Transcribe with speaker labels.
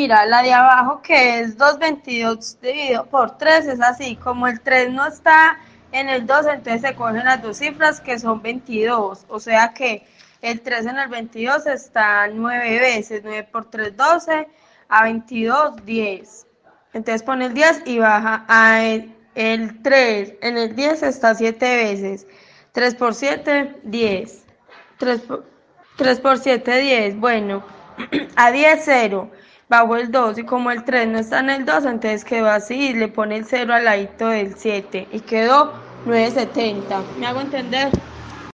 Speaker 1: mira, la de abajo que es 222 dividido por 3 es así, como el 3 no está en el 2, entonces se cogen las dos cifras que son 22, o sea que el 3 en el 22 está 9 veces, 9 por 3, 12, a 22, 10. Entonces pone el 10 y baja a el, el 3, en el 10 está 7 veces, 3 por 7, 10. 3 por, 3 por 7, 10, bueno, a 10, 0 bajo el 2 y como el 3 no está en el 2, entonces quedó así y le pone el 0 al ladito del 7 y quedó 970. ¿Me hago entender?